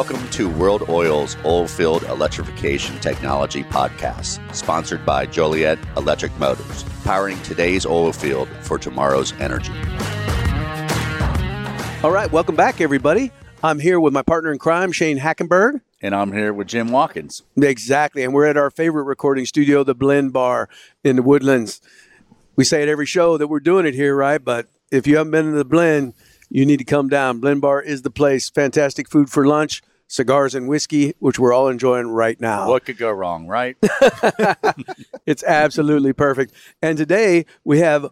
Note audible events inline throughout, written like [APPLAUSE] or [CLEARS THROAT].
Welcome to World Oil's Oilfield Electrification Technology Podcast, sponsored by Joliet Electric Motors, powering today's oil field for tomorrow's energy. All right, welcome back, everybody. I'm here with my partner in crime, Shane Hackenberg. And I'm here with Jim Watkins. Exactly. And we're at our favorite recording studio, the Blend Bar in the Woodlands. We say at every show that we're doing it here, right? But if you haven't been to the Blend, you need to come down. Blend Bar is the place. Fantastic food for lunch, cigars and whiskey, which we're all enjoying right now. What could go wrong, right? [LAUGHS] [LAUGHS] it's absolutely perfect. And today we have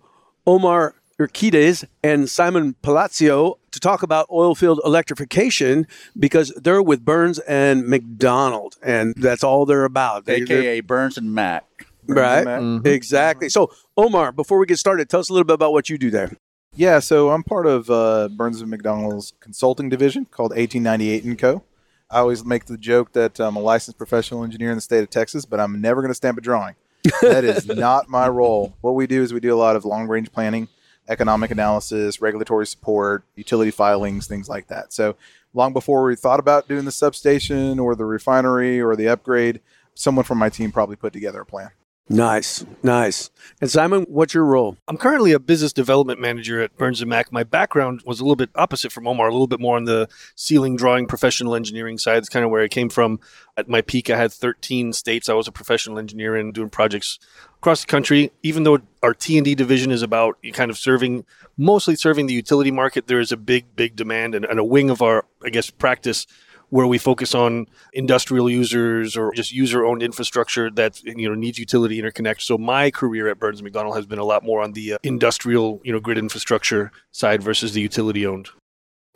Omar Urquides and Simon Palacio to talk about oilfield electrification because they're with Burns and McDonnell, and that's all they're about. They, AKA Burns and Mac. Burns right? And Mac. Mm-hmm. Exactly. So, Omar, before we get started, tell us a little bit about what you do there. Yeah, so I'm part of uh, Burns and McDonnell's consulting division called 1898 and Co. I always make the joke that I'm a licensed professional engineer in the state of Texas, but I'm never going to stamp a drawing. that is [LAUGHS] not my role. What we do is we do a lot of long range planning economic analysis, regulatory support, utility filings, things like that. So long before we thought about doing the substation or the refinery or the upgrade, someone from my team probably put together a plan. Nice, nice. And Simon, what's your role? I'm currently a business development manager at Burns and Mac. My background was a little bit opposite from Omar, a little bit more on the sealing drawing, professional engineering side. It's kind of where I came from. At my peak, I had 13 states. I was a professional engineer and doing projects across the country. Even though our T and D division is about kind of serving, mostly serving the utility market, there is a big, big demand and, and a wing of our, I guess, practice where we focus on industrial users or just user owned infrastructure that you know needs utility interconnect. So my career at Burns McDonnell has been a lot more on the uh, industrial you know grid infrastructure side versus the utility owned.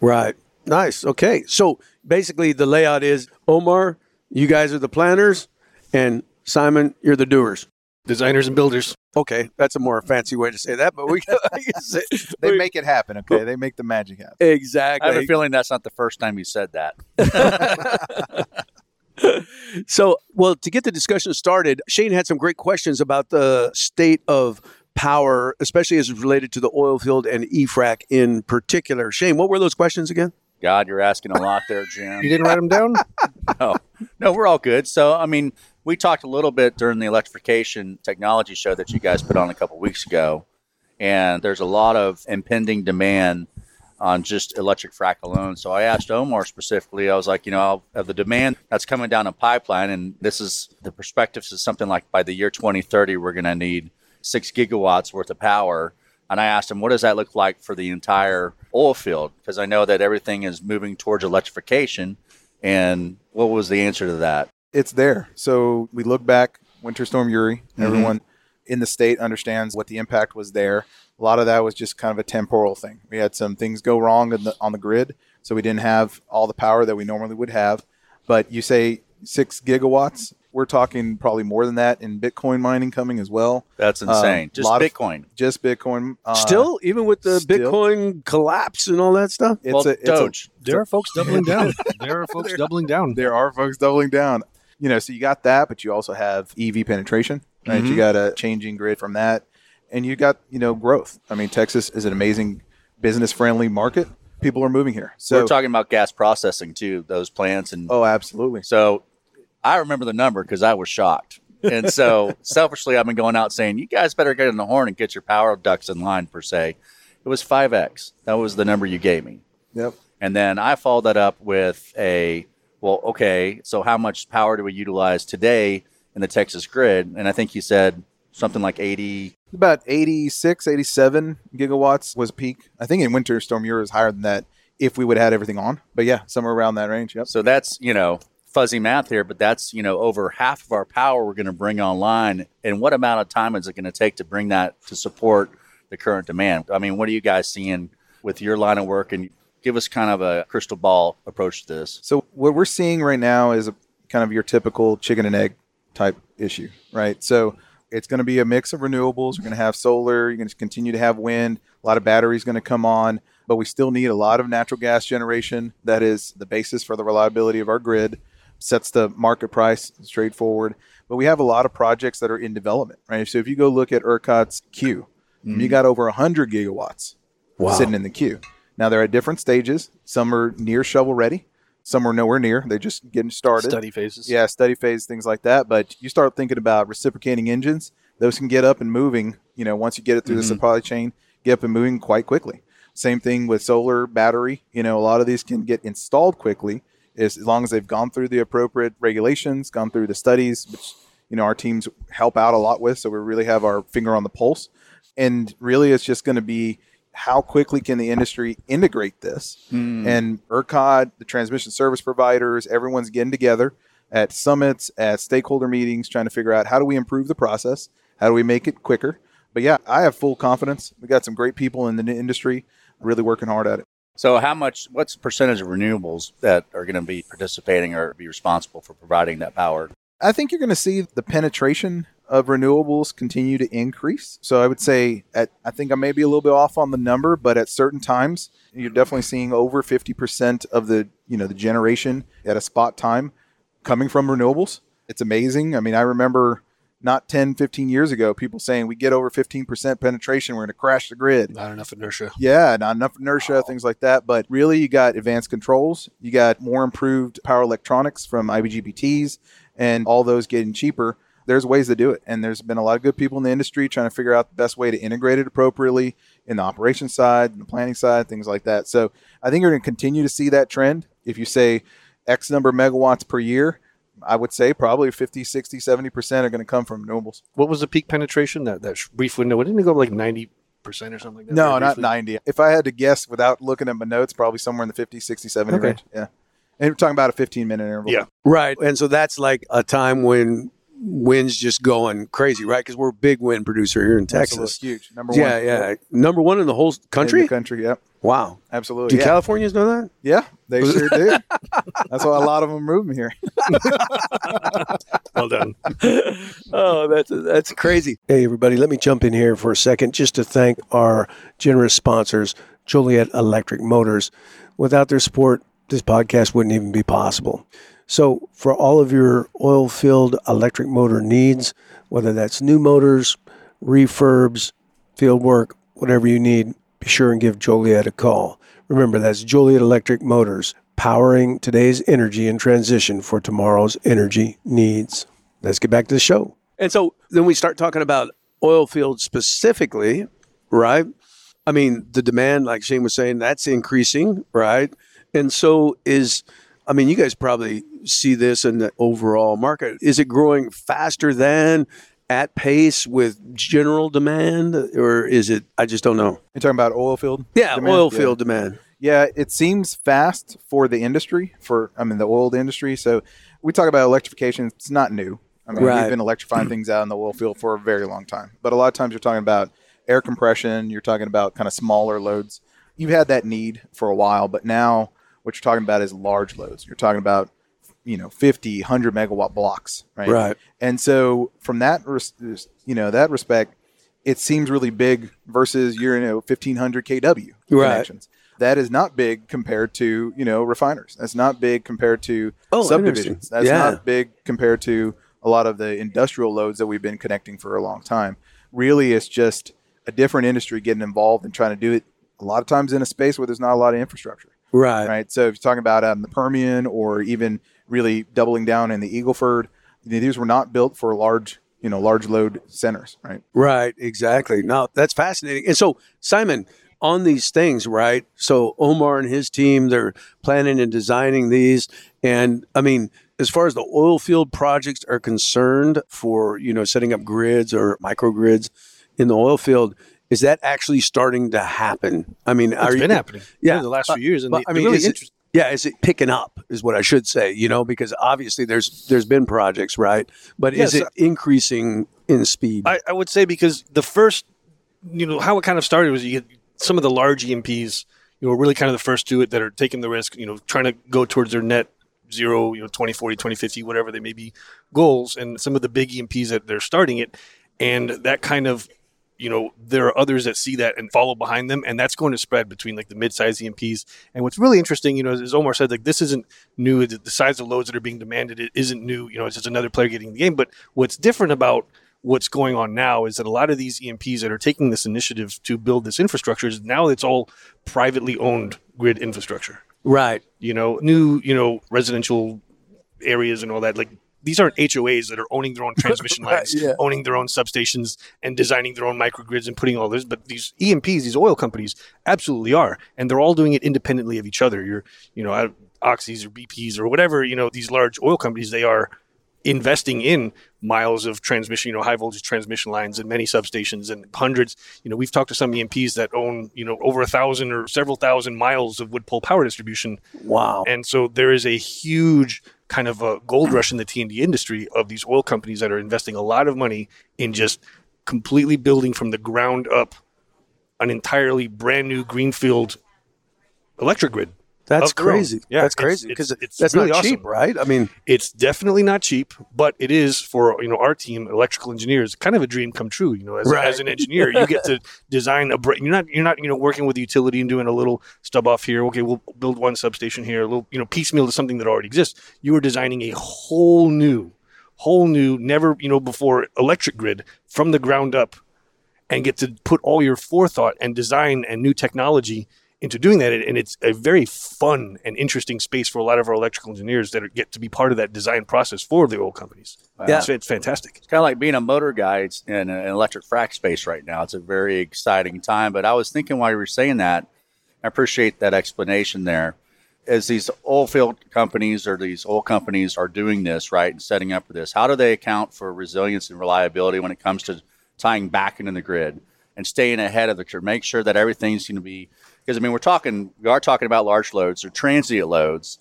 Right. Nice. Okay. So basically the layout is Omar, you guys are the planners, and Simon, you're the doers designers and builders. Okay, that's a more fancy way to say that, but we [LAUGHS] they make it happen. Okay, they make the magic happen. Exactly. I have a feeling that's not the first time you said that. [LAUGHS] [LAUGHS] so, well, to get the discussion started, Shane had some great questions about the state of power, especially as it's related to the oil field and EFRAC in particular. Shane, what were those questions again? God, you're asking a lot there, Jim. you didn't write them down? no, no, we're all good. So, I mean, we talked a little bit during the electrification technology show that you guys put on a couple weeks ago, and there's a lot of impending demand on just electric frac alone. So I asked Omar specifically, I was like, you know, of the demand that's coming down a pipeline, and this is the perspective is something like by the year 2030, we're going to need six gigawatts worth of power. And I asked him, what does that look like for the entire oil field? Because I know that everything is moving towards electrification. And what was the answer to that? It's there. So we look back, Winter Storm Uri. Mm-hmm. Everyone in the state understands what the impact was there. A lot of that was just kind of a temporal thing. We had some things go wrong the, on the grid, so we didn't have all the power that we normally would have. But you say six gigawatts, we're talking probably more than that in Bitcoin mining coming as well. That's insane. Uh, just Bitcoin. Of, just Bitcoin. Uh, still, even with the still, Bitcoin collapse and all that stuff. It's well, a, it's Doge. A, there are folks [LAUGHS] doubling down. there are folks doubling down. There are folks doubling down you know, so you got that, but you also have EV penetration, right? Mm-hmm. You got a changing grid from that, and you got you know growth. I mean, Texas is an amazing business friendly market. People are moving here. So we're talking about gas processing too, those plants and oh, absolutely. So I remember the number because I was shocked. And so [LAUGHS] selfishly, I've been going out saying, you guys better get in the horn and get your power ducts in line, per se. It was 5X. That was the number you gave me. Yep. And then I followed that up with a well, okay, so how much power do we utilize today in the Texas grid? And I think you said something like 80. About 86, 87 gigawatts was peak. I think in Winter Storm Uri is higher than that if we would have had everything on. But yeah, somewhere around that range. Yep. So that's, you know, fuzzy math here, but that's, you know, over half of our power we're going to bring online. And what amount of time is it going to take to bring that to support the current demand? I mean, what are you guys seeing with your line of work and give us kind of a crystal ball approach to this. So what we're seeing right now is a kind of your typical chicken and egg type issue, right? So it's going to be a mix of renewables. We're going to have solar. You're going to continue to have wind. A lot of batteries going to come on, but we still need a lot of natural gas generation. That is the basis for the reliability of our grid. Sets the market price straightforward. But we have a lot of projects that are in development, right? So if you go look at ERCOT's queue, mm-hmm. you got over 100 gigawatts wow. sitting in the queue. Now they're at different stages. Some are near shovel ready. Some are nowhere near. They're just getting started. Study phases. Yeah, study phase, things like that. But you start thinking about reciprocating engines, those can get up and moving, you know, once you get it through Mhm. the supply chain, get up and moving quite quickly. Same thing with solar battery. You know, a lot of these can get installed quickly as long as they've gone through the appropriate regulations, gone through the studies, which, you know, our teams help out a lot with. So we really have our finger on the pulse. And really, it's just going to be how quickly can the industry integrate this? Hmm. and ERCOT, the transmission service providers, everyone's getting together at summits, at stakeholder meetings, trying to figure out how do we improve the process, how do we make it quicker. But yeah, I have full confidence. We got some great people in the industry really working hard at it. So, how much? What's the percentage of renewables that are going to be participating or be responsible for providing that power? I think you're going to see the penetration of renewables continue to increase. So I would say at I think I may be a little bit off on the number, but at certain times you're definitely seeing over 50% of the, you know, the generation at a spot time coming from renewables. It's amazing. I mean, I remember not 10, 15 years ago people saying we get over 15% penetration, we're going to crash the grid. Not enough inertia. Yeah, not enough inertia, things like that. But really, you got advanced controls, you got more improved power electronics from IGBTs, and all those getting cheaper. There's ways to do it. And there's been a lot of good people in the industry trying to figure out the best way to integrate it appropriately in the operations side, in the planning side, things like that. So I think you're going to continue to see that trend. If you say X number of megawatts per year, I would say probably 50, 60, 70% are going to come from renewables. What was the peak penetration? That that brief window. Didn't it go like ninety percent or something like that? No, not 90. If I had to guess without looking at my notes, probably somewhere in the 50, 60, 70 Okay. range. Yeah. And we're talking about a 15 minute interval. Yeah. Right. And so that's like a time when wind's just going crazy, right? Because we're a big wind producer here in Texas. Absolutely. Huge. Number one. Yeah, yeah. Number one in the whole In country? the country. Yep. Wow. Absolutely. Do Yeah. Californians know that? yeah. They [LAUGHS] sure do. That's why a lot of them are moving here. [LAUGHS] Well done. [LAUGHS] oh, that's that's crazy. Hey, everybody, let me jump in here for a second just to thank our generous sponsors, Joliet Electric Motors. Without their support, this podcast wouldn't even be possible. So, for all of your oil filled electric motor needs, whether that's new motors, refurbs, field work, whatever you need, be sure and give Joliet a call. Remember, that's Joliet Electric Motors, powering today's energy and transition for tomorrow's energy needs. Let's get back to the show. And so then we start talking about oil fields specifically, right? I mean, the demand, like Shane was saying, that's increasing, right? And so is, I mean, you guys probably see this in the overall market. Is it growing faster than at pace with general demand, or is it, I just don't know. You're talking about oil field? Yeah, Demand? oil Yeah. field demand. Yeah, it seems fast for the industry, for I mean the oil industry. So we talk about electrification. It's not new. I mean, Right. we've been electrifying things out in the oil field for a very long time. But a lot of times you're talking about air compression. You're talking about kind of smaller loads. You've had that need for a while, but now what you're talking about is large loads. You're talking about you know 50 100 megawatt blocks right Right. and so from that res- you know that respect it seems really big versus your you know 1500 kW Right. connections. That is not big compared to you know refiners. That's not big compared to Oh, subdivisions. That's Yeah. not big compared to a lot of the industrial loads that we've been connecting for a long time. Really, it's just a different industry getting involved and trying to do it. A lot of times in a space where there's not a lot of infrastructure Right. right? So if you're talking about out in the Permian or even really doubling down in the Eagleford, these were not built for large, you know, large load centers, right? Right, exactly. Now that's fascinating. And so, Simon, on these things, right? So, Omar and his team, they're planning and designing these. And I mean, as far as the oil field projects are concerned for, you know, setting up grids or microgrids in the oil field, is that actually starting to happen? I mean, It's are been you, happening. Yeah, in the last few years, and but, they, I mean, really is it- interesting. yeah, is it picking up? Is what I should say. You know, because obviously there's there's been projects, right? But is it uh, increasing in speed? I, I would say because the first, you know, how it kind of started was you get some of the large E&Ps, you know, really kind of the first to it that are taking the risk, you know, trying to go towards their net zero, you know, 2040, 2050, whatever they may be goals. And some of the big E&Ps that they're starting it. And that kind of, you know, there are others that see that and follow behind them. And that's going to spread between like the mid-sized E&Ps. And what's really interesting, you know, as Omar said, like this isn't new. The the size of loads that are being demanded it isn't new. You know, it's just another player getting in the game. But what's different about what's going on now is that a lot of these E&Ps that are taking this initiative to build this infrastructure is now it's all privately owned grid infrastructure. Right. you know, new, you know, residential areas and all that. Like these aren't HOAs that are owning their own [LAUGHS] transmission Right, lines, yeah. owning their own substations and designing their own microgrids and putting all this. But these E&Ps, these oil companies, absolutely are. And they're all doing it independently of each other. You're, you know, Oxys or BPs or whatever, you know, these large oil companies, they are investing in miles of transmission, you know, high voltage transmission lines and many substations and hundreds. You know, we've talked to some E&Ps that own, you know, over a thousand or several thousand miles of wood pole power distribution. Wow. And so there is a huge kind of a gold rush in the T&D industry of these oil companies that are investing a lot of money in just completely building from the ground up an entirely brand new greenfield electric grid. That's of their own. crazy. Yeah, that's crazy because it's that's really not awesome. cheap, right? I mean, It's definitely not cheap, but it is for you know our team, electrical engineers, kind of a dream come true. You know, as, Right. as an engineer, you get [LAUGHS] to design a. You're not you're not you know working with the utility and doing a little stub off here. Okay, we'll build one substation here, a little you know piecemeal to something that already exists. You are designing a whole new, whole new, never you know before electric grid from the ground up, and get to put all your forethought and design and new technology into doing that. And it's a very fun and interesting space for a lot of our electrical engineers that are, get to be part of that design process for the oil companies. Yeah. It's, it's fantastic. It's kind of like being a motor guy it's in an electric frac space right now. It's a very exciting time. But I was thinking while you were saying that, I appreciate that explanation there. As these oil field companies or these oil companies are doing this, right, and setting up for this, how do they account for resilience and reliability when it comes to tying back into the grid and staying ahead of the curve? Make sure that everything's going to be, because I mean, we're talking, we are talking about large loads or transient loads.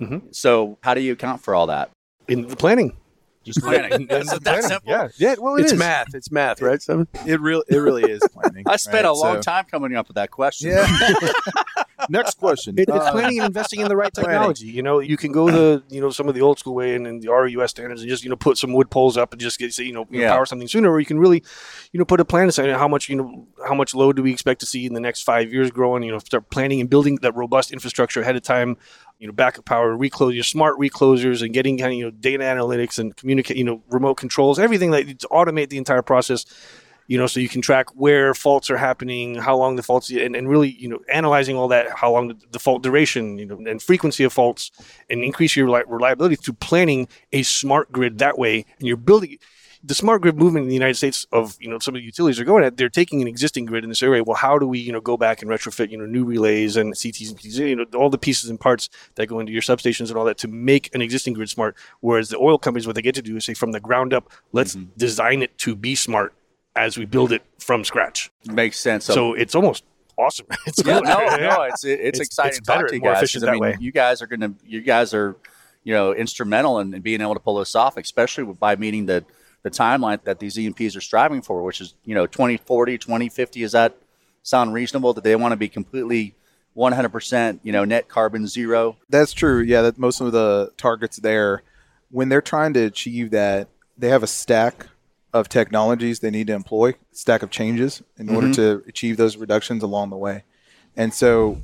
Mm-hmm. So, how do you account for all that? In the planning. Just planning. [LAUGHS] That's Is it that simple? Yeah. Yeah. Well, it it's is. math. It's math, right? Simon? It really, it really is planning. [LAUGHS] I spent right? a long So- time coming up with that question. Yeah. [LAUGHS] Next question. It, it's Uh, planning and investing in the right technology. You know, you can go the you know some of the old school way and, and the RUS standards and just you know put some wood poles up and just get you know Yeah. power something sooner, or you can really you know put a plan aside how much you know how much load do we expect to see in the next five years growing. You know, start planning and building that robust infrastructure ahead of time. You know, backup power, reclose your smart reclosers, and getting kind of you know data analytics and communicate. You know, remote controls, everything like to automate the entire process you know, so you can track where faults are happening, how long the faults, and, and really, you know, analyzing all that, how long the, the fault duration, you know, and frequency of faults, and increase your reli- reliability through planning a smart grid that way. And you're building the smart grid movement in the United States of, you know, some of the utilities are going at, they're taking an existing grid in this area. Well, how do we, you know, go back and retrofit, you know, new relays and CTs and PTs, you know, all the pieces and parts that go into your substations and all that to make an existing grid smart. Whereas the oil companies, what they get to do is say from the ground up, let's mm-hmm. design it to be smart as we build it from scratch. Makes sense. So, it's almost awesome. [LAUGHS] It's yeah, cool. no, Yeah. no, it's it, it's, It's- exciting it's to talk better to you and more guys. I mean, way. you guys are gonna, you guys are, you know, instrumental in, in being able to pull this off, especially by meeting the the timeline that these E&Ps are striving for, which is you know 2040, 2050. Does that sound reasonable? That they want to be completely 100 percent, you know, net carbon zero? That's true. Yeah, that most of the targets there, when they're trying to achieve that, they have a stack of technologies they need to employ, stack of changes in order mm-hmm. to achieve those reductions along the way. And so,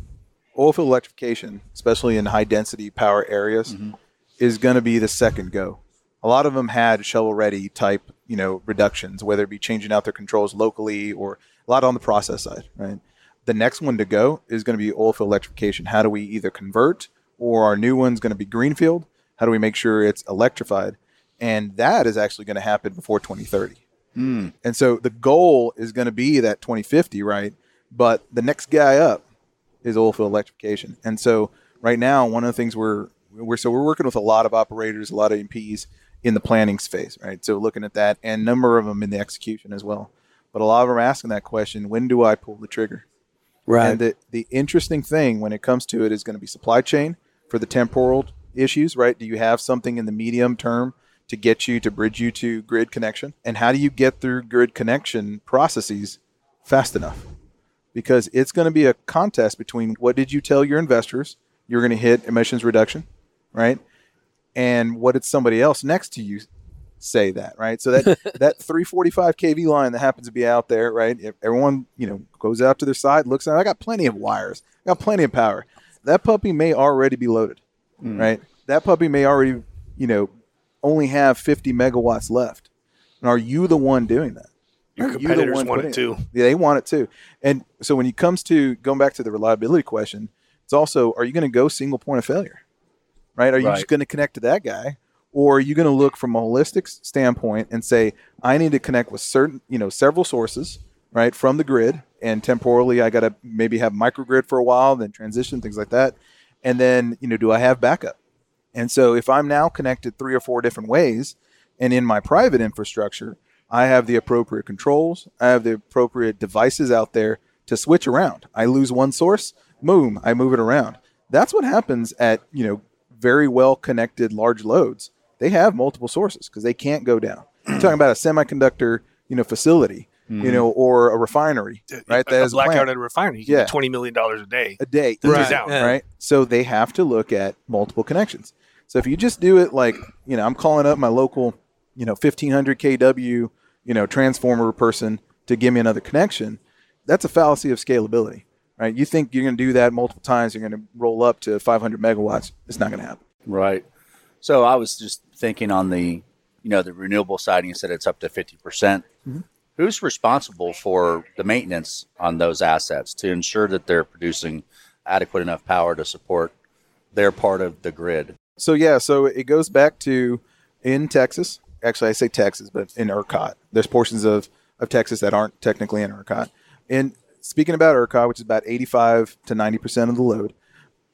oil field electrification, especially in high density power areas, mm-hmm. is going to be the second go. A lot of them had shovel ready type, you know, reductions, whether it be changing out their controls locally or a lot on the process side, right? The next one to go is going to be oil field electrification. How do we either convert or our new one's going to be greenfield? How do we make sure it's electrified? And that is actually going to happen before 2030. Hmm. And so the goal is going to be that 2050, right? But the next guy up is oil field electrification. And so right now, one of the things we're we're so we're working with a lot of operators, a lot of MPs in the planning phase, right? So looking at that, and number of them in the execution as well. But a lot of them are asking that question: When do I pull the trigger? Right. And the, the interesting thing when it comes to it is going to be supply chain for the temporal issues, right? Do you have something in the medium term to get you to bridge you to grid connection? And how do you get through grid connection processes fast enough? Because it's going to be a contest between what did you tell your investors you're going to hit emissions reduction, right? And what did somebody else next to you say that, right? So that [LAUGHS] that 345 kV line that happens to be out there, right? If everyone, you know, goes out to their side, looks at, I got plenty of wires, I got plenty of power. That puppy may already be loaded, hmm. right? That puppy may already, you know, only have 50 megawatts left. And are you the one doing that? Your Are you the competitors one want it too. Yeah, they want it too. And so when it comes to going back to the reliability question, It's also, are you going to go single point of failure? Right? Are you Right. just going to connect to that guy? Or are you going to look from a holistic standpoint and say, I need to connect with certain, you know, several sources, right, from the grid. And temporally, I got to maybe have microgrid for a while, then transition, things like that. And then, you know, do I have backup? And so if I'm now connected three or four different ways, and in my private infrastructure, I have the appropriate controls, I have the appropriate devices out there to switch around. I lose one source, boom, I move it around. That's what happens at, you know, very well connected large loads. They have multiple sources because they can't go down. [CLEARS THROAT] You're talking about a semiconductor, you know, facility, you mm-hmm. know, or a refinery, right? a, That a is blackout at a refinery. You Yeah. get twenty million dollars a day. a day Right. right. down, Yeah. right? So they have to look at multiple connections. So if you just do it like, you know, I'm calling up my local, you know, 1500 kW, you know, transformer person to give me another connection, that's a fallacy of scalability, right? You think you're going to do that multiple times, you're going to roll up to 500 megawatts. It's not going to happen. Right. So I was just thinking on the, you know, the renewable side, you said it's up to 50%. percent mm-hmm. Who's responsible for the maintenance on those assets to ensure that they're producing adequate enough power to support their part of the grid? So yeah, so it goes back to in Texas. Actually, I say Texas, but in ERCOT, there's portions of of Texas that aren't technically in ERCOT. And speaking about ERCOT, which is about 85 to 90 percent of the load,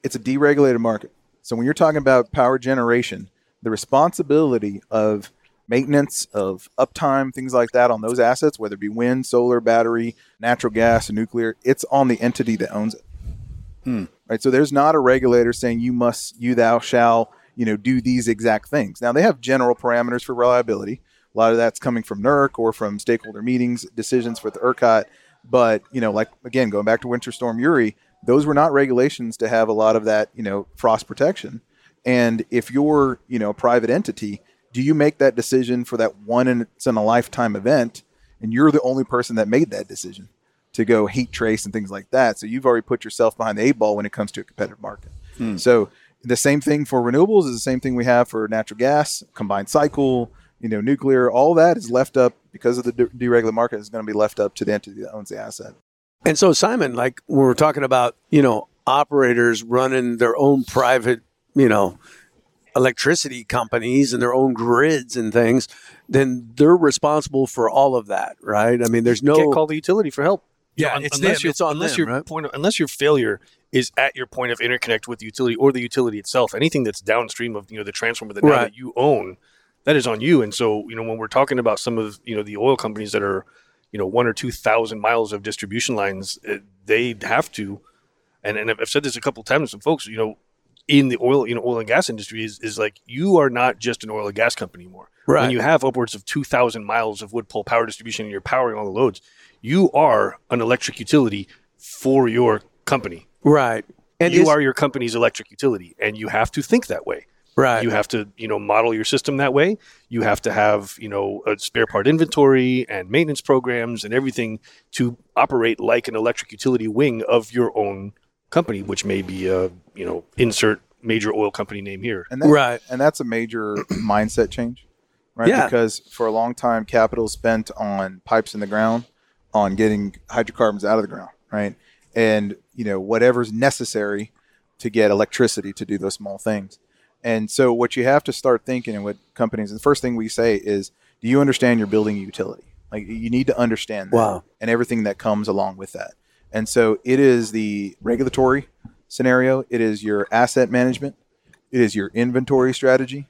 it's a deregulated market. So when you're talking about power generation, the responsibility of maintenance, of uptime, things like that on those assets, whether it be wind, solar, battery, natural gas, nuclear, it's on the entity that owns it hmm. right? So there's not a regulator saying you must, you thou shall, you know, do these exact things. Now they have general parameters for reliability. A lot of that's coming from NERC or from stakeholder meetings, decisions with the ERCOT. But you know, like again, going back to Winter Storm Uri, those were not regulations to have a lot of that, you know, frost protection. And if you're, you know, a private entity, do you make that decision for that one in, it's in a lifetime event, and you're the only person that made that decision? to go heat trace and things like that. So you've already put yourself behind the eight ball when it comes to a competitive market. Hmm. So the same thing for renewables is the same thing we have for natural gas, combined cycle, you know, nuclear. All that is left up because of the de- deregulated market is going to be left up to the entity that owns the asset. And so, Simon, like when we're talking about, you know, operators running their own private, you know, electricity companies and their own grids and things, then they're responsible for all of that, right? I mean, there's no. You can't call the utility for help. Yeah, Un- it's unless them. your- It's on unless them, your right? point of, unless your failure is at your point of interconnect with the utility or the utility itself. Anything that's downstream of you know the transformer that Right. that you own, that is on you. And so you know when we're talking about some of you know the oil companies that are you know one or two thousand miles of distribution lines, uh, they have to. And and I've said this a couple times to some folks. You know, in the oil you know oil and gas industry is is like you are not just an oil and gas company anymore. Right. When you have upwards of two thousand miles of wood pole power distribution and you're powering all the loads, you are an electric utility for your company. Right. And you is- are your company's electric utility, and you have to think that way. right. You have to, you know, model your system that way. You have to have, you know, a spare part inventory and maintenance programs and everything to operate like an electric utility wing of your own company, which may be a, you know, insert major oil company name here. And that, Right. And that's a major [CLEARS THROAT] mindset change, right? Yeah. Because for a long time, capital spent on pipes in the ground, on getting hydrocarbons out of the ground, right? And you know whatever's necessary to get electricity to do those small things. And so what you have to start thinking, and what companies, the first thing we say is, do you understand you're building a utility? Like you need to understand that Wow. and everything that comes along with that. And so it is the regulatory scenario, it is your asset management, it is your inventory strategy,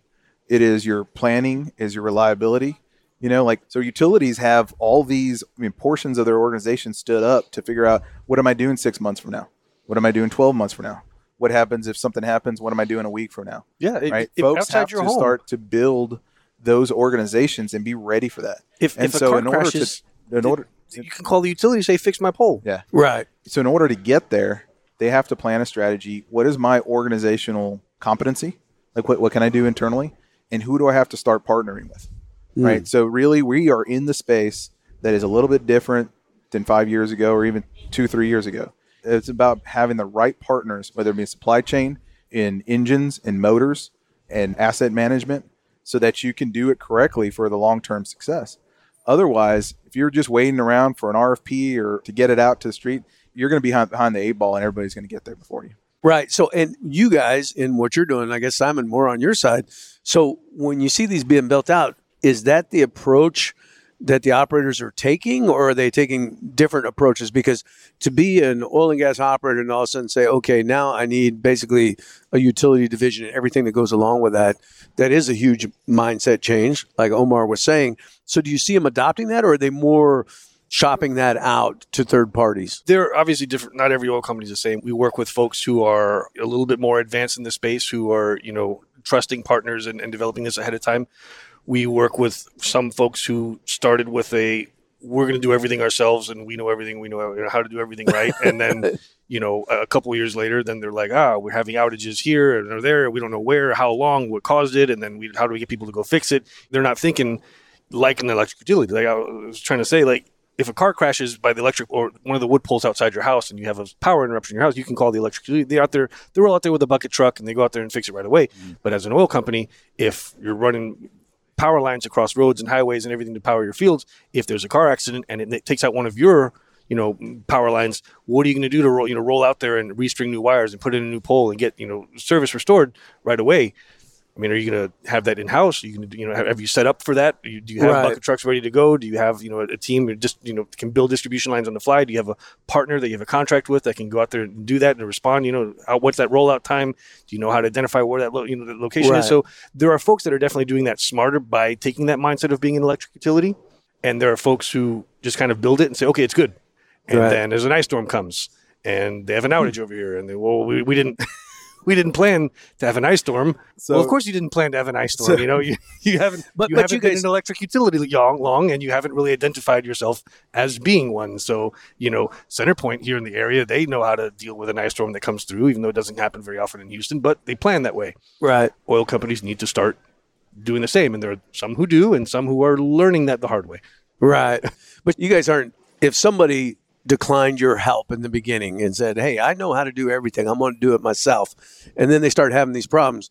it is your planning, is your reliability. You know, like so utilities have all these I mean portions of their organization stood up to figure out what am I doing 6 months from now? What am I doing 12 months from now? What happens if something happens? What am I doing a week from now? Yeah, it, Right? if Folks have your to home, start to build those organizations and be ready for that. if, And if so a car in order crashes, to in order you can call the utility, say, fix my pole. yeah. right. So in order to get there, they have to plan a strategy. What is my organizational competency? Like what, what can I do internally? And who do I have to start partnering with? Right. Mm. So really we are in the space that is a little bit different than five years ago or even two, three years ago. It's about having the right partners, whether it be supply chain, in engines and motors and asset management, so that you can do it correctly for the long term success. Otherwise, if you're just waiting around for an RFP or to get it out to the street, you're going to be behind, behind the eight ball and everybody's going to get there before you. Right. So, and you guys in what you're doing, I guess Simon, more on your side. So, when you see these being built out, is that the approach that the operators are taking, or are they taking different approaches? Because to be an oil and gas operator and all of a sudden say, okay, now I need basically a utility division and everything that goes along with that, that is a huge mindset change, like Omar was saying. So, do you see them adopting that, or are they more shopping that out to third parties? They're obviously different. Not every oil company is the same. We work with folks who are a little bit more advanced in the space, who are you know trusting partners and, and developing this ahead of time. We work with some folks who started with a we're going to do everything ourselves and we know everything we know how to do everything right [LAUGHS] and then you know a couple years later then they're like ah we're having outages here and there we don't know where how long what caused it and then we, how do we get people to go fix it they're not thinking like an electric utility like i was trying to say like if a car crashes by the electric or one of the wood poles outside your house and you have a power interruption in your house, you can call the electric utility. They're out there, they're all out there with a bucket truck and they go out there and fix it right away. Mm-hmm. But as an oil company, if you're running power lines across roads and highways and everything to power your fields, if there's a car accident and it, it takes out one of your you know power lines what are you going to do to roll you know roll out there and restring new wires and put in a new pole and get you know service restored right away I mean, are you going to have that in house? You can, you know, have, have, you set up for that? Do you, do you have right. bucket trucks ready to go? Do you have, you know, a, a team that just, you know, can build distribution lines on the fly? Do you have a partner that you have a contract with that can go out there and do that and respond? You know, how, what's that rollout time? Do you know how to identify where that, lo- you know, the location right. is? So there are folks that are definitely doing that smarter by taking that mindset of being an electric utility, and there are folks who just kind of build it and say, okay, it's good, and right. then as an ice storm comes and they have an outage [LAUGHS] over here, and they well, we, we didn't. We didn't plan to have an ice storm. So, well, of course you didn't plan to have an ice storm. So, you know, you, [LAUGHS] you haven't [LAUGHS] but, you but haven't you guys, been an electric utility long, long, and you haven't really identified yourself as being one. So you know, CenterPoint here in the area, they know how to deal with an ice storm that comes through, even though it doesn't happen very often in Houston. But they plan that way. Right. Oil companies need to start doing the same, and there are some who do, and some who are learning that the hard way. Right. [LAUGHS] But you guys aren't. If somebody declined your help in the beginning and said, "Hey, I know how to do everything. I'm going to do it myself," and then they start having these problems,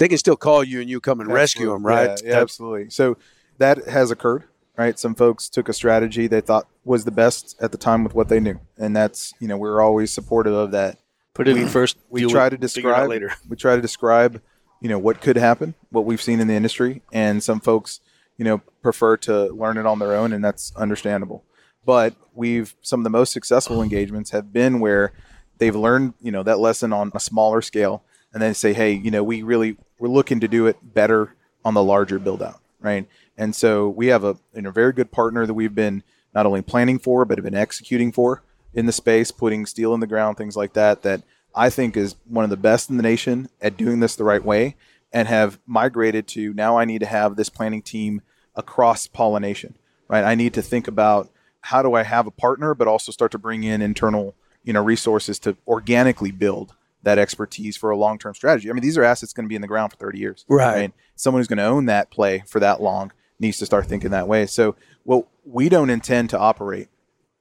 they can still call you and you come and absolutely. rescue them, right? Yeah, yeah, absolutely. So that has occurred, right? Some folks took a strategy they thought was the best at the time with what they knew, and that's you know we're always supportive of that. Put it we, in first. We try to describe later. We try to describe, you know, what could happen, what we've seen in the industry, and some folks, you know, prefer to learn it on their own, and that's understandable. But we've some of the most successful engagements have been where they've learned, you know, that lesson on a smaller scale, and then say, hey, you know, we really we're looking to do it better on the larger build out, right? And so we have a you very good partner that we've been not only planning for, but have been executing for in the space, putting steel in the ground, things like that. That I think is one of the best in the nation at doing this the right way, and have migrated to now. I need to have this planning team across pollination, right? I need to think about how do I have a partner, but also start to bring in internal, you know, resources to organically build that expertise for a long term strategy. I mean, these are assets going to be in the ground for 30 years. Right. right. Someone who's going to own that play for that long needs to start thinking that way. So, well, we don't intend to operate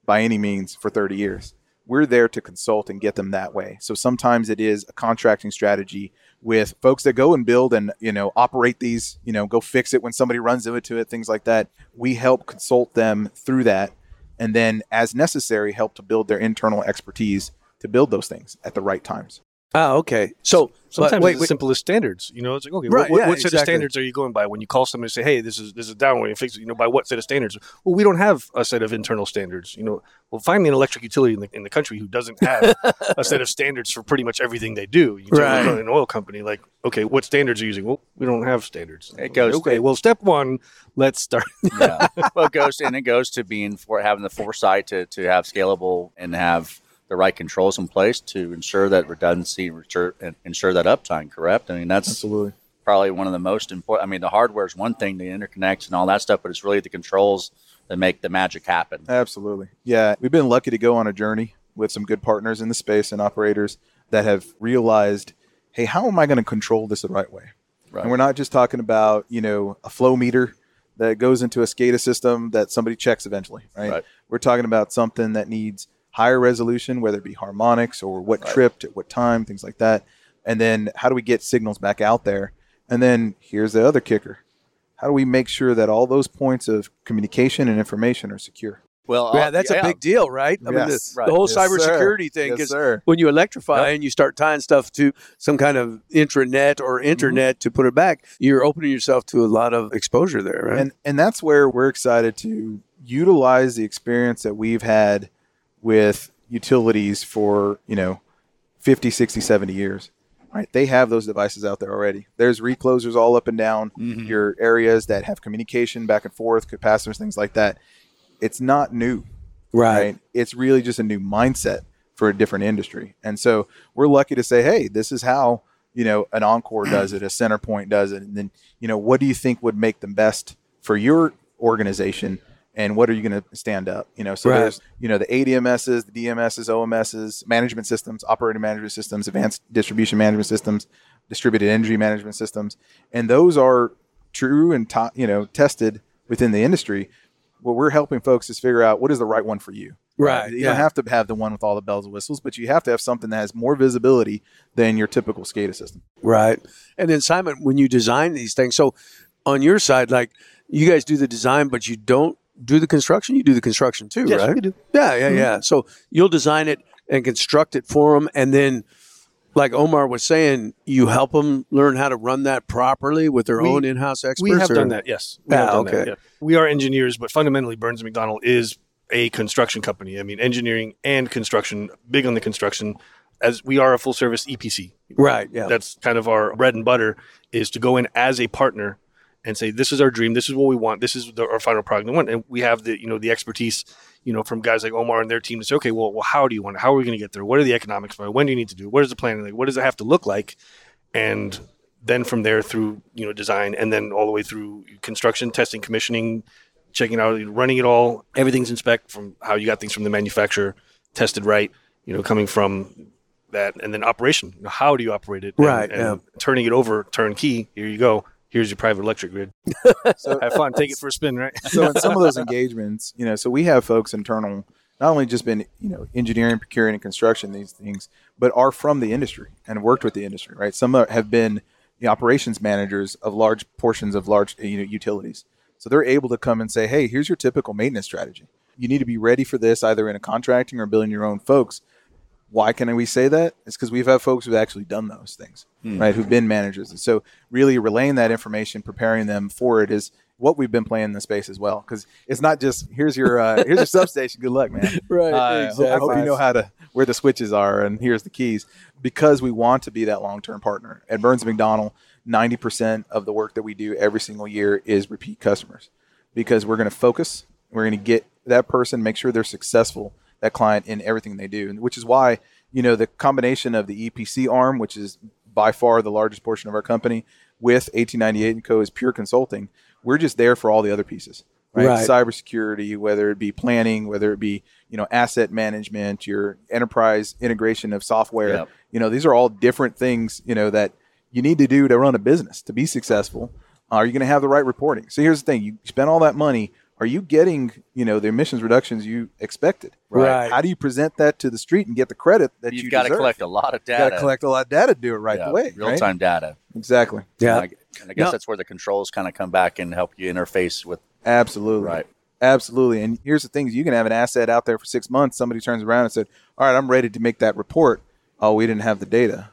by any means for 30 years. We're there to consult and get them that way. So sometimes it is a contracting strategy with folks that go and build and you know operate these, you know, go fix it when somebody runs into it, things like that. We help consult them through that and then as necessary help to build their internal expertise to build those things at the right times. Oh, okay. So sometimes wait, it's wait. simple as standards. You know, it's like okay, right, what, yeah, what set exactly. of standards are you going by when you call somebody and say, "Hey, this is this is down when you fix it"? You know, by what set of standards? Well, we don't have a set of internal standards. You know, well, find me an electric utility in the, in the country who doesn't have a set of standards for pretty much everything they do. You right. an oil company, like, okay, what standards are you using? Well, we don't have standards. It goes okay. To, well, step one, let's start. yeah. Well, it goes and it goes to being for having the foresight to to have scalable and have the right controls in place to ensure that redundancy and ensure that uptime. Correct. I mean, that's absolutely probably one of the most important. I mean, the hardware is one thing, the interconnects and all that stuff, but it's really the controls that make the magic happen. Absolutely. Yeah, we've been lucky to go on a journey with some good partners in the space and operators that have realized, hey, how am I going to control this the right way? Right. And we're not just talking about you know a flow meter that goes into a SCADA system that somebody checks eventually, right? right. We're talking about something that needs higher resolution, whether it be harmonics or what right. tripped at what time, things like that. And then how do we get signals back out there? And then here's the other kicker. How do we make sure that all those points of communication and information are secure? Well, Yeah, uh, that's a big deal, right? I mean, the, Yes. the whole Yes, sir. cybersecurity thing Yes, is sir. when you electrify and you start tying stuff to some kind of intranet or internet to put it back, you're opening yourself to a lot of exposure there, right? And and that's where we're excited to utilize the experience that we've had with utilities for, you know, 50, 60, 70 years. Right? They have those devices out there already. There's reclosers all up and down mm-hmm. your areas that have communication back and forth, capacitors, things like that. It's not new. right? It's really just a new mindset for a different industry. And so we're lucky to say, hey, this is how, you know, an Oncor [CLEARS THROAT] does it, a Centerpoint does it. And then, you know, what do you think would make them best for your organization? And what are you going to stand up? You know, so Right. there's, you know, the ADMSs, the DMSs, OMSs, management systems, operating management systems, advanced distribution management systems, distributed energy management systems. And those are true and, to, you know, tested within the industry. What we're helping folks is figure out what is the right one for you. Right, You yeah. don't have to have the one with all the bells and whistles, but you have to have something that has more visibility than your typical SCADA system. Right. And then Simon, when you design these things, so on your side, like you guys do the design, but you don't do the construction. You do the construction too, Yes, right? we do. Yeah, yeah, mm-hmm. yeah. So you'll design it and construct it for them, and then, like Omar was saying, you help them learn how to run that properly with their We- own in-house experts. We have or- done that, yes. We ah, have done that, okay. yeah. We are engineers, but fundamentally, Burns McDonnell is a construction company. I mean, engineering and construction, big on the construction, as we are a full service EPC. Right. Yeah. That's kind of our bread and butter is to go in as a partner and say, this is our dream. This is what we want. This is the, our final product. we want. And we have the, you know, the expertise, you know, from guys like Omar and their team to say, okay, well, well how do you want it? How are we going to get there? What are the economics for it? When do you need to do? it? What is the planning like? What does it have to look like? And then from there through, you know, design and then all the way through construction, testing, commissioning, checking out, running it all. Everything's in spec from how you got things from the manufacturer tested right, you know, coming from that and then operation. You know, how do you operate it? And- Right, And, yeah. turning it over turnkey. Here you go. Here's your private electric grid. [LAUGHS] So, Have fun. Take it [LAUGHS] for a spin, right? so in some of those [LAUGHS] engagements, you know, so we have folks internal, not only just been, you know, engineering, procuring, and construction, these things, but are from the industry and worked with the industry, right? Some have been the operations managers of large portions of large, you know, utilities. So they're able to come and say, hey, here's your typical maintenance strategy. You need to be ready for this either in a contracting or building your own folks. Why can we say that? It's because we've had folks who've actually done those things, right? Who've been managers. And so really relaying that information, preparing them for it is what we've been playing in the space as well. Because it's not just here's your uh, here's your [LAUGHS] substation. Good luck, man. [LAUGHS] right. Uh, I hope you know how to where the switches are and here's the keys. Because we want to be that long term partner at Burns McDonnell. Ninety percent of the work that we do every single year is repeat customers. Because we're going to focus, we're going to get that person, make sure they're successful, that client in everything they do, and which is why you know the combination of the EPC arm, which is by far the largest portion of our company, with 1898 and Co. is pure consulting. We're just there for all the other pieces right? Right. Cybersecurity, whether it be planning, whether it be you know asset management, your enterprise integration of software. Yep. You know, these are all different things you know that you need to do to run a business to be successful. Uh, are you going to have the right reporting? So here's the thing: you spend all that money. Are you getting you know the emissions reductions you expected? Right. How do you present that to the street and get the credit that You've you got to collect a lot of data? You got to collect a lot of data to do it right yeah, away. real right? time data. Exactly. Yeah. And I, and I guess No. that's where the controls kind of come back and help you interface with. Absolutely. Right. Absolutely. And here's the thing: is you can have an asset out there for six months. Somebody turns around and said, "All right, I'm ready to make that report." Oh, we didn't have the data.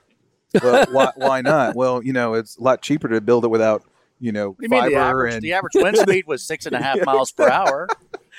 Well, why, [LAUGHS] why not? Well, you know, it's a lot cheaper to build it without, you know, What do you mean fiber the average, and the average wind [LAUGHS] speed was six and a half miles per hour?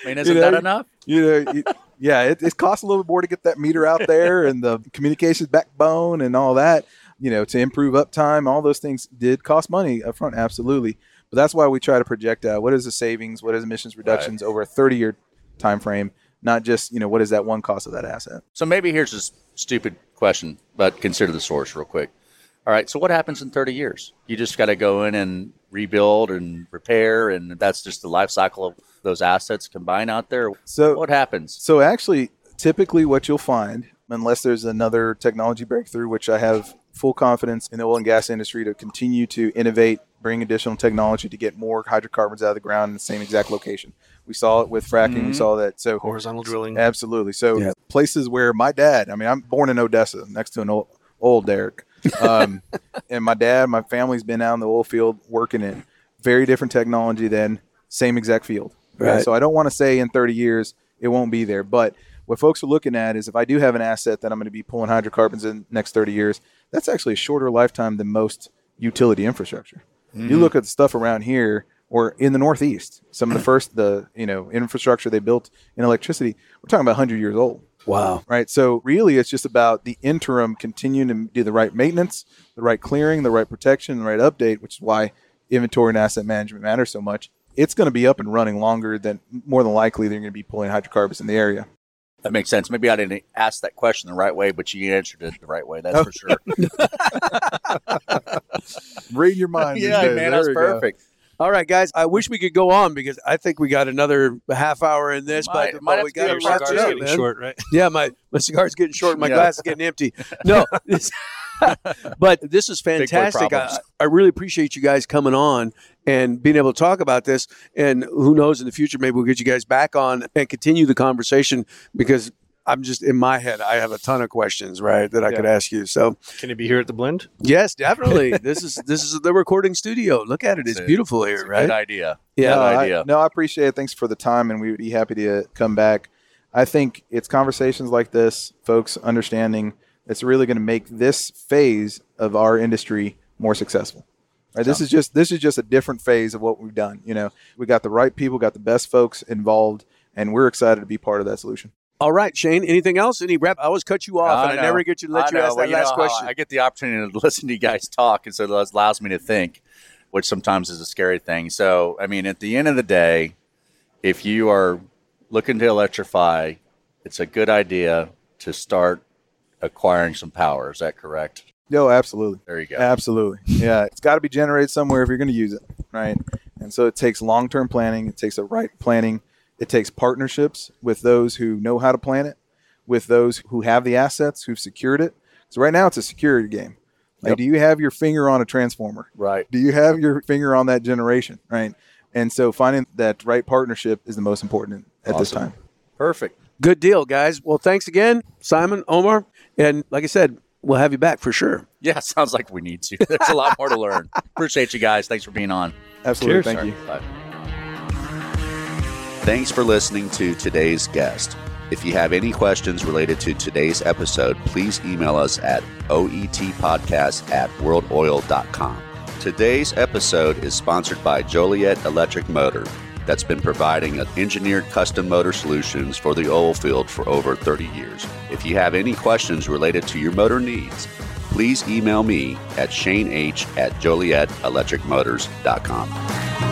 I mean, isn't You know, that enough? you know, you- yeah, it, it costs a little bit more to get that meter out there and the communications backbone and all that. You know, to improve uptime, all those things did cost money up front, absolutely. But that's why we try to project out what is the savings, what is emissions reductions over a 30 year time frame, not just you know what is that one cost of that asset. So maybe here's a stupid question, but consider the source real quick. All right, so what happens in 30 years? You just got to go in and rebuild and repair, and that's just the life cycle of those assets combined out there. So What happens? So actually, typically what you'll find, unless there's another technology breakthrough, which I have full confidence in the oil and gas industry to continue to innovate, bring additional technology to get more hydrocarbons out of the ground in the same exact location. We saw it with fracking. We mm-hmm. saw that. So Horizontal drilling. Absolutely. So Yeah. places where my dad, I mean, I'm born in Odessa, next to an old, old derrick, um, and my dad, my family's been out in the oil field working in very different technology than same exact field. Right. So I don't want to say in 30 years it won't be there. But what folks are looking at is if I do have an asset that I'm going to be pulling hydrocarbons in the next 30 years, that's actually a shorter lifetime than most utility infrastructure. You look at the stuff around here or in the Northeast, some of the first the you know infrastructure they built in electricity, we're talking about 100 years old Wow. right? So really, it's just about the interim continuing to do the right maintenance, the right clearing, the right protection, the right update, which is why inventory and asset management matter so much. It's going to be up and running longer than more than likely they're going to be pulling hydrocarbons in the area. That makes sense. Maybe I didn't ask that question the right way, but you answered it the right way. That's for sure. [LAUGHS] Read your mind. yeah, man, that's perfect. go. Perfect. All right, guys. I wish we could go on because I think we got another half hour in this, Might- but, might but we got do to a wrap cigar this up, getting man. short, right? Yeah, my, my cigar's getting short, and my Yeah. glass is getting empty. No, [LAUGHS] [LAUGHS] but this is fantastic. I. I really appreciate you guys coming on and being able to talk about this. And who knows in the future, maybe we'll get you guys back on and continue the conversation because I'm just in my head, I have a ton of questions, right, that I could ask you. So Can it be here at the blend? yes, definitely. [LAUGHS] this is this is the recording studio. Look at it; it's It's a- beautiful It's here, a right? Good idea. Yeah. Good no, I, idea. no, I appreciate it. Thanks for the time, and we would be happy to come back. I think it's conversations like this, folks understanding that's really going to make this phase of our industry more successful. Right? This is just this is just a different phase of what we've done. You know, we got the right people, got the best folks involved, and we're excited to be part of that solution. All right, Shane. Anything else? Any rep? I always cut you off, and I never get you to let I you know. ask Well, that you last know question. I get the opportunity to [LAUGHS] listen to you guys talk, and so that allows me to think, which sometimes is a scary thing. So, I mean, at the end of the day, if you are looking to electrify, it's a good idea to start acquiring some power. Is that correct? No, absolutely. There you go. Absolutely. Yeah. It's got to be generated somewhere if you're going to use it. Right. And so it takes long term planning. It takes the right planning. It takes partnerships with those who know how to plan it, with those who have the assets, who've secured it. So right now it's a security game. Like, Yep. do you have your finger on a transformer? Right. Do you have your finger on that generation? Right. And so finding that right partnership is the most important at this time. Perfect. Good deal, guys. Well, thanks again, Simon, Omar, and like I said, we'll have you back for sure. Yeah, [LAUGHS] sounds like we need to. There's a lot more to learn. [LAUGHS] Appreciate you guys. Thanks for being on. Absolutely. Cheers. Thank you. Bye. Thanks for listening to today's guest. If you have any questions related to today's episode, please email us at oetpodcast at worldoil.com. Today's episode is sponsored by Joliet Electric Motor, that's been providing engineered custom motor solutions for the oil field for over 30 years. If you have any questions related to your motor needs, please email me at shaneh at jolietelectricmotors.com.